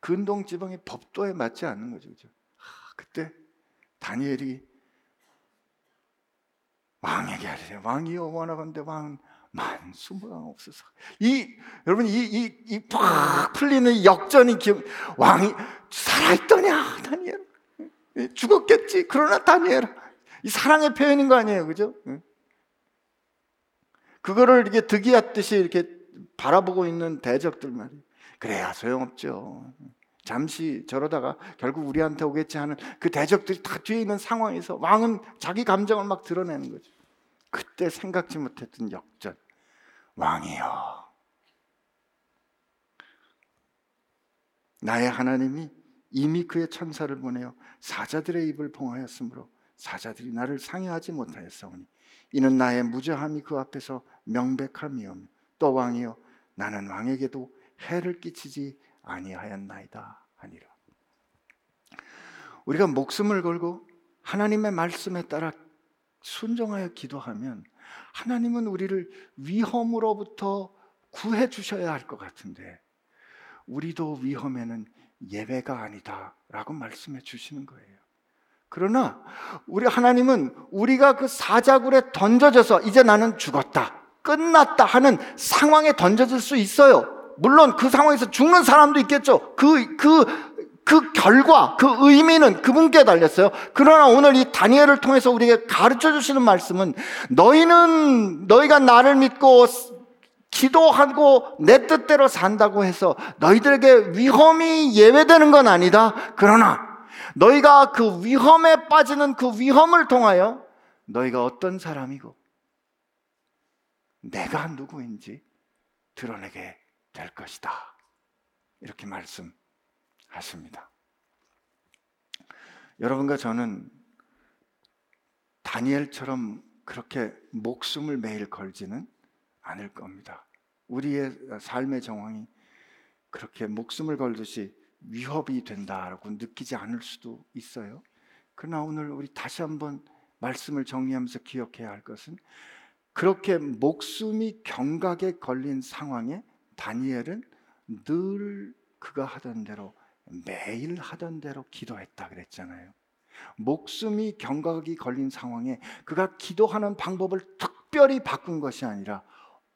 근동 지방의 법도에 맞지 않는 거죠. 그죠? 그때 다니엘이 왕에게 하래요. 왕이여 원하건대 왕 만수무강 없어서 이 여러분 이이이팍 풀리는 역전이 기억 왕이 살아있더냐 다니엘 죽었겠지 그러나 다니엘 이 사랑의 표현인 거 아니에요 그죠? 그거를 이렇게 득이었듯이 이렇게 바라보고 있는 대적들 말이에요. 그래야 소용없죠. 잠시 저러다가 결국 우리한테 오겠지 하는 그 대적들이 다 뒤에 있는 상황에서 왕은 자기 감정을 막 드러내는 거죠. 그때 생각지 못했던 역전. 왕이여. 나의 하나님이 이미 그의 천사를 보내어 사자들의 입을 봉하였으므로 사자들이 나를 상해하지 못하였사오니 이는 나의 무죄함이 그 앞에서 명백함이오며 또 왕이여 나는 왕에게도 해를 끼치지 아니하였나이다 하니라 우리가 목숨을 걸고 하나님의 말씀에 따라 순종하여 기도하면 하나님은 우리를 위험으로부터 구해 주셔야 할 것 같은데 우리도 위험에는 예외가 아니다라고 말씀해 주시는 거예요. 그러나 우리 하나님은 우리가 그 사자굴에 던져져서 이제 나는 죽었다. 끝났다 하는 상황에 던져질 수 있어요. 물론 그 상황에서 죽는 사람도 있겠죠. 그, 그, 그 결과, 그 의미는 그분께 달렸어요. 그러나 오늘 이 다니엘을 통해서 우리에게 가르쳐 주시는 말씀은 너희는, 너희가 나를 믿고 기도하고 내 뜻대로 산다고 해서 너희들에게 위험이 예외되는 건 아니다. 그러나 너희가 그 위험에 빠지는 그 위험을 통하여 너희가 어떤 사람이고 내가 누구인지 드러내게 될 것이다. 이렇게 말씀 하십니다. 여러분과 저는 다니엘처럼 그렇게 목숨을 매일 걸지는 않을 겁니다. 우리의 삶의 정황이 그렇게 목숨을 걸듯이 위협이 된다라고 느끼지 않을 수도 있어요. 그러나 오늘 우리 다시 한번 말씀을 정리하면서 기억해야 할 것은 그렇게 목숨이 경각에 걸린 상황에 다니엘은 늘 그가 하던 대로 매일 하던 대로 기도했다 그랬잖아요. 목숨이 경각이 걸린 상황에 그가 기도하는 방법을 특별히 바꾼 것이 아니라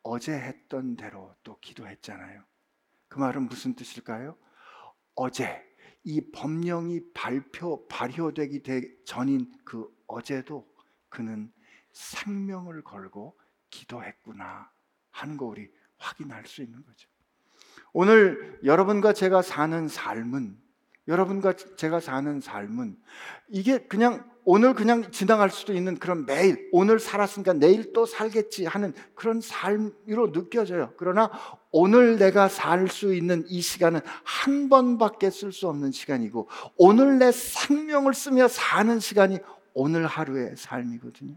어제 했던 대로 또 기도했잖아요. 그 말은 무슨 뜻일까요? 어제 이 법령이 발표 발효되기 전인 그 어제도 그는 생명을 걸고 기도했구나 하는 거 우리 확인할 수 있는 거죠. 오늘 여러분과 제가 사는 삶은 여러분과 제가 사는 삶은 이게 그냥 오늘 그냥 지나갈 수도 있는 그런 매일 오늘 살았으니까 내일 또 살겠지 하는 그런 삶으로 느껴져요. 그러나 오늘 내가 살 수 있는 이 시간은 한 번밖에 쓸 수 없는 시간이고 오늘 내 생명을 쓰며 사는 시간이 오늘 하루의 삶이거든요.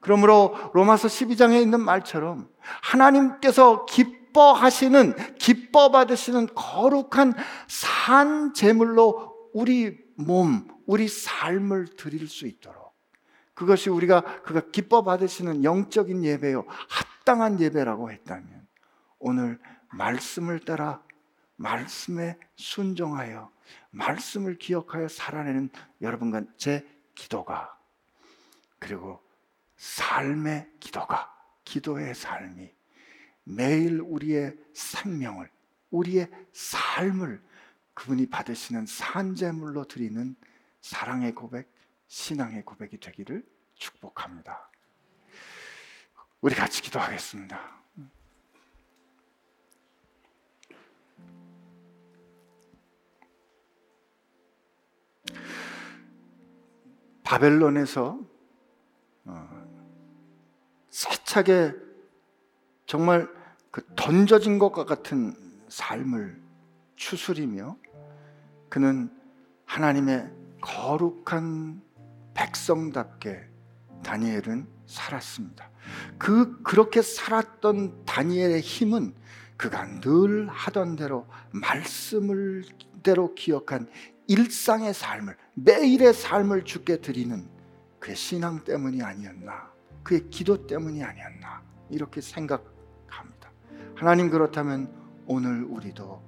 그러므로 로마서 12장에 있는 말처럼 하나님께서 기 기뻐하시는, 기뻐 받으시는 거룩한 산 제물로 우리 몸, 우리 삶을 드릴 수 있도록. 그것이 우리가 그가 기뻐 받으시는 영적인 예배요. 합당한 예배라고 했다면 오늘 말씀을 따라 말씀에 순종하여 말씀을 기억하여 살아내는 여러분과 제 기도가 그리고 삶의 기도가 기도의 삶이 매일 우리의 생명을, 우리의 삶을 그분이 받으시는 산재물로 드리는 사랑의 고백, 신앙의 고백이 되기를 축복합니다. 우리 같이 기도하겠습니다. 바벨론에서 어, 세차게 정말 그 던져진 것과 같은 삶을 추스리며 그는 하나님의 거룩한 백성답게 다니엘은 살았습니다. 그 그렇게 살았던 다니엘의 힘은 그가 늘 하던 대로 말씀을 대로 기억한 일상의 삶을 매일의 삶을 주께 드리는 그의 신앙 때문이 아니었나 그의 기도 때문이 아니었나 이렇게 생각합니다. 하나님 그렇다면 오늘 우리도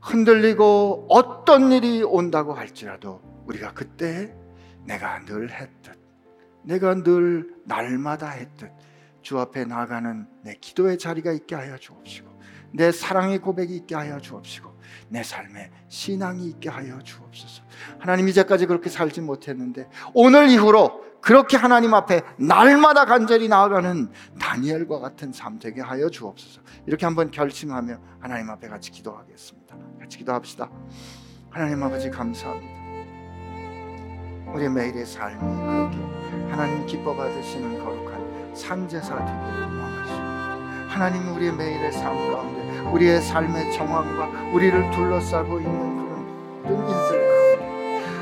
흔들리고 어떤 일이 온다고 할지라도 우리가 그때 내가 늘 했듯 내가 늘 날마다 했듯 주 앞에 나가는 내 기도의 자리가 있게 하여 주옵시고 내 사랑의 고백이 있게 하여 주옵시고 내 삶에 신앙이 있게 하여 주옵소서. 하나님 이제까지 그렇게 살지 못했는데 오늘 이후로 그렇게 하나님 앞에 날마다 간절히 나아가는 다니엘과 같은 삶 되게 하여 주옵소서. 이렇게 한번 결심하며 하나님 앞에 같이 기도하겠습니다. 같이 기도합시다. 하나님 아버지 감사합니다. 우리 매일의 삶이 그렇게 하나님 기뻐 받으시는 거룩한 산제사 되기를 원하시고 하나님 우리의 매일의 삶 가운데 우리의 삶의 정황과 우리를 둘러싸고 있는 그런 모든 가운데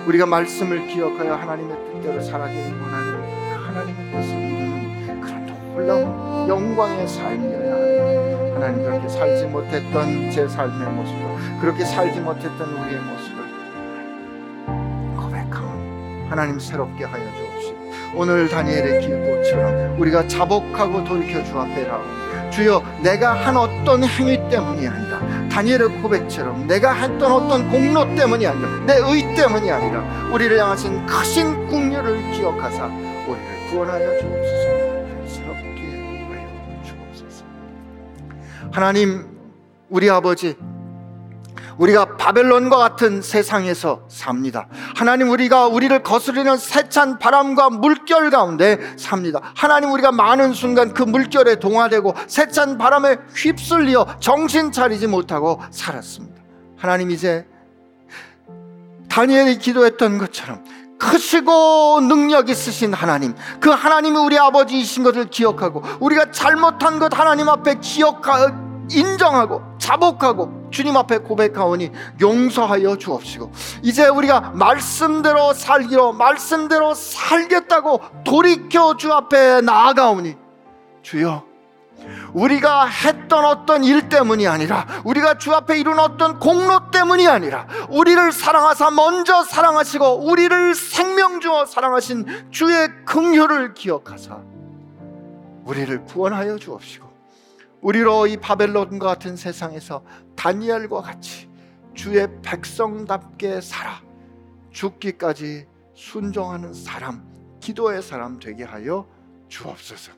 우리가 말씀을 기억하여 하나님의 뜻대로 살아가길 원하는 그 하나님의 뜻을 이루는 그런 놀라운 영광의 삶이어야 합니다. 하나님 그렇게 살지 못했던 제 삶의 모습을 그렇게 살지 못했던 우리의 모습을 고백하오 하나님 새롭게 하여 주옵시고 오늘 다니엘의 기도처럼 우리가 자복하고 돌이켜 주 앞에 나오니 주여 내가 한 어떤 행위 때문이 아니라 다니엘의 고백처럼 내가 했던 어떤 공로 때문이 아니라 내 의 때문이 아니라 우리를 향하신 크신 국률을 기억하사 우리를 구원하여 주옵소서. 새롭게 하여 주옵소서. 하나님 우리 아버지 우리가 바벨론과 같은 세상에서 삽니다. 하나님 우리가 우리를 거스르는 세찬 바람과 물결 가운데 삽니다. 하나님 우리가 많은 순간 그 물결에 동화되고 세찬 바람에 휩쓸려 정신 차리지 못하고 살았습니다. 하나님 이제 다니엘이 기도했던 것처럼 크시고 능력 있으신 하나님, 그 하나님이 우리 아버지이신 것을 기억하고 우리가 잘못한 것 하나님 앞에 기억하 인정하고 자복하고 주님 앞에 고백하오니 용서하여 주옵시고 이제 우리가 말씀대로 살기로 말씀대로 살겠다고 돌이켜 주 앞에 나아가오니 주여 우리가 했던 어떤 일 때문이 아니라 우리가 주 앞에 이룬 어떤 공로 때문이 아니라 우리를 사랑하사 먼저 사랑하시고 우리를 생명 주어 사랑하신 주의 긍휼을 기억하사 우리를 구원하여 주옵시고 우리로 이 바벨론과 같은 세상에서 다니엘과 같이 주의 백성답게 살아 죽기까지 순종하는 사람, 기도의 사람 되게 하여 주옵소서.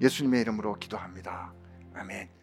예수님의 이름으로 기도합니다. 아멘.